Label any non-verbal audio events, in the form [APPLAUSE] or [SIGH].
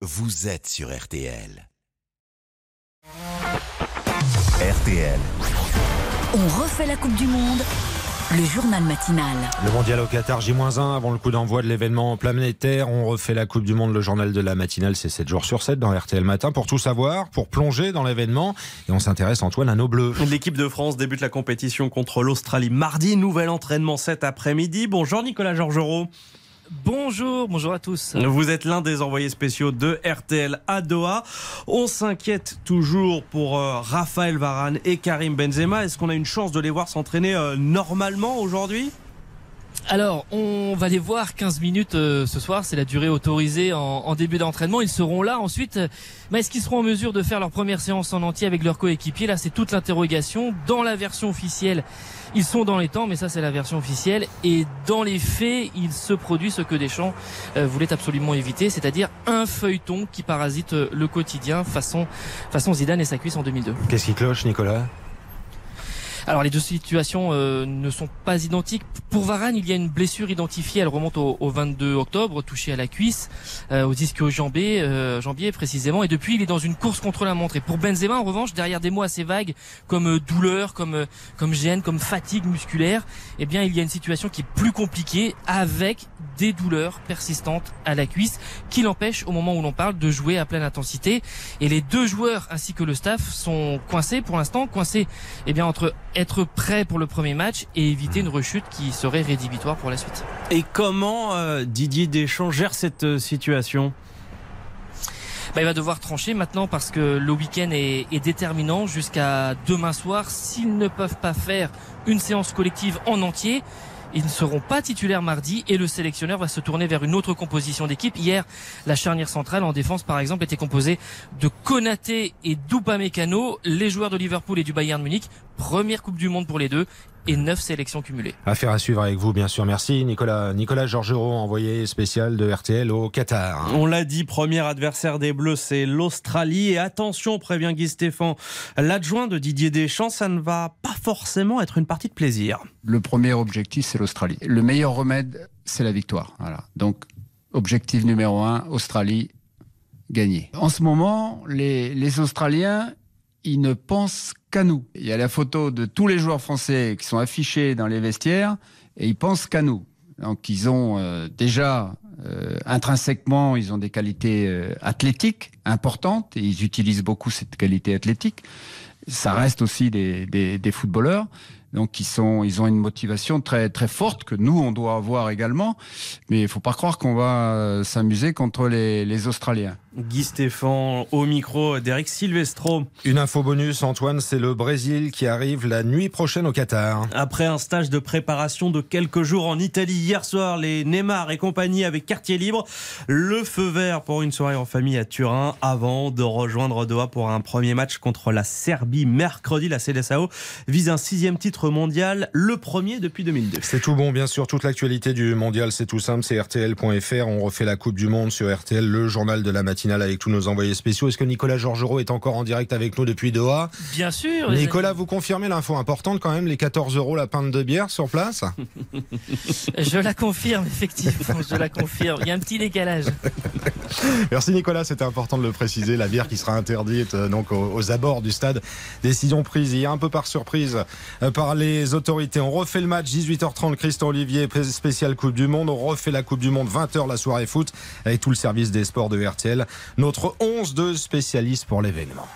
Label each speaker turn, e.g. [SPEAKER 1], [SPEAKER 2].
[SPEAKER 1] vous êtes sur RTL. RTL.
[SPEAKER 2] On refait la Coupe du Monde. Le journal matinal.
[SPEAKER 3] Le mondial au Qatar J-1 avant le coup d'envoi de l'événement planétaire. On refait la Coupe du Monde. Le journal de la matinale, c'est 7 jours sur 7 dans RTL Matin pour tout savoir, pour plonger dans l'événement. Et on s'intéresse, Antoine, à nos bleus.
[SPEAKER 4] L'équipe de France débute la compétition contre l'Australie mardi. Nouvel entraînement cet après-midi. Bonjour Nicolas Georgerot.
[SPEAKER 5] Bonjour, bonjour à tous.
[SPEAKER 4] Vous êtes l'un des envoyés spéciaux de RTL à Doha. On s'inquiète toujours pour euh, Raphaël Varane et Karim Benzema. Est-ce qu'on a une chance de les voir s'entraîner euh, normalement aujourd'hui?
[SPEAKER 5] Alors, on va les voir 15 minutes euh, ce soir, c'est la durée autorisée en, début d'entraînement. Ils seront là ensuite. Est-ce qu'ils seront en mesure de faire leur première séance en entier avec leur coéquipier Là, c'est toute l'interrogation. Dans la version officielle, ils sont dans les temps, mais ça, c'est la version officielle. Et dans les faits, il se produit ce que Deschamps euh, voulait absolument éviter, c'est-à-dire un feuilleton qui parasite euh, le quotidien façon, façon Zidane et sa cuisse en 2002.
[SPEAKER 3] Qu'est-ce qui cloche, Nicolas?
[SPEAKER 5] Alors les deux situations euh, ne sont pas identiques. Pour Varane, il y a une blessure identifiée, elle remonte au, 22 octobre, touchée à la cuisse, euh, au disque jambier, euh, jambier précisément, et depuis il est dans une course contre la montre. Et pour Benzema, en revanche, derrière des mots assez vagues comme douleur, comme comme gêne, comme fatigue musculaire, eh bien il y a une situation qui est plus compliquée avec des douleurs persistantes à la cuisse qui l'empêchent au moment où l'on parle de jouer à pleine intensité. Et les deux joueurs ainsi que le staff sont coincés pour l'instant, coincés eh bien entre être prêt pour le premier match et éviter une rechute qui serait rédhibitoire pour la suite.
[SPEAKER 4] Et comment euh, Didier Deschamps gère cette euh, situation?
[SPEAKER 5] Bah, il va devoir trancher maintenant parce que le week-end est, est déterminant jusqu'à demain soir. S'ils ne peuvent pas faire une séance collective en entier, ils ne seront pas titulaires mardi et le sélectionneur va se tourner vers une autre composition d'équipe. Hier, la charnière centrale en défense, par exemple, était composée de Konaté et Mécano, les joueurs de Liverpool et du Bayern Munich. Première Coupe du Monde pour les deux et 9 sélections cumulées.
[SPEAKER 3] Affaire à suivre avec vous, bien sûr. Merci Nicolas. Nicolas Georgerot, envoyé spécial de RTL au Qatar.
[SPEAKER 4] On l'a dit, premier adversaire des Bleus, c'est l'Australie. Et attention, prévient Guy Stéphane, l'adjoint de Didier Deschamps, ça ne va pas forcément être une partie de plaisir.
[SPEAKER 6] Le premier objectif, c'est l'Australie. Le meilleur remède, c'est la victoire. Voilà. Donc, objectif numéro un, Australie, gagner. En ce moment, les, Australiens, ils ne pensent qu'à nous. Il y a la photo de tous les joueurs français qui sont affichés dans les vestiaires et ils pensent qu'à nous. Donc ils ont euh, déjà euh, intrinsèquement, ils ont des qualités euh, athlétiques importantes et ils utilisent beaucoup cette qualité athlétique. Ça reste aussi des, des, footballeurs. Donc ils sont, ils ont une motivation très très forte que nous on doit avoir également. Mais il faut pas croire qu'on va s'amuser contre les, les Australiens.
[SPEAKER 4] Guy Stéphane au micro d'Eric Silvestro.
[SPEAKER 3] Une info bonus, Antoine, c'est le Brésil qui arrive la nuit prochaine au Qatar.
[SPEAKER 4] Après un stage de préparation de quelques jours en Italie hier soir, les Neymar et compagnie avec quartier libre, le feu vert pour une soirée en famille à Turin avant de rejoindre Doha pour un premier match contre la Serbie mercredi. La CDSAO vise un sixième titre mondial, le premier depuis 2002.
[SPEAKER 3] C'est tout bon, bien sûr. Toute l'actualité du mondial, c'est tout simple, c'est rtl.fr. On refait la Coupe du Monde sur RTL, le journal de la matinée avec tous nos envoyés spéciaux. Est-ce que Nicolas Georgerot est encore en direct avec nous depuis Doha
[SPEAKER 5] Bien sûr.
[SPEAKER 3] Nicolas, vous confirmez l'info importante quand même, les 14 euros la pinte de bière sur place? [LAUGHS]
[SPEAKER 5] Je la confirme, effectivement, je la confirme. Il y a un petit décalage. [LAUGHS] [LAUGHS]
[SPEAKER 3] Merci Nicolas, c'était important de le préciser. La bière qui sera interdite euh, donc aux, abords du stade. Décision prise hier un peu par surprise euh, par les autorités. On refait le match 18h30 Christian Olivier spécial Coupe du Monde. On refait la Coupe du Monde 20h la soirée foot avec tout le service des sports de RTL notre 11 de spécialistes pour l'événement.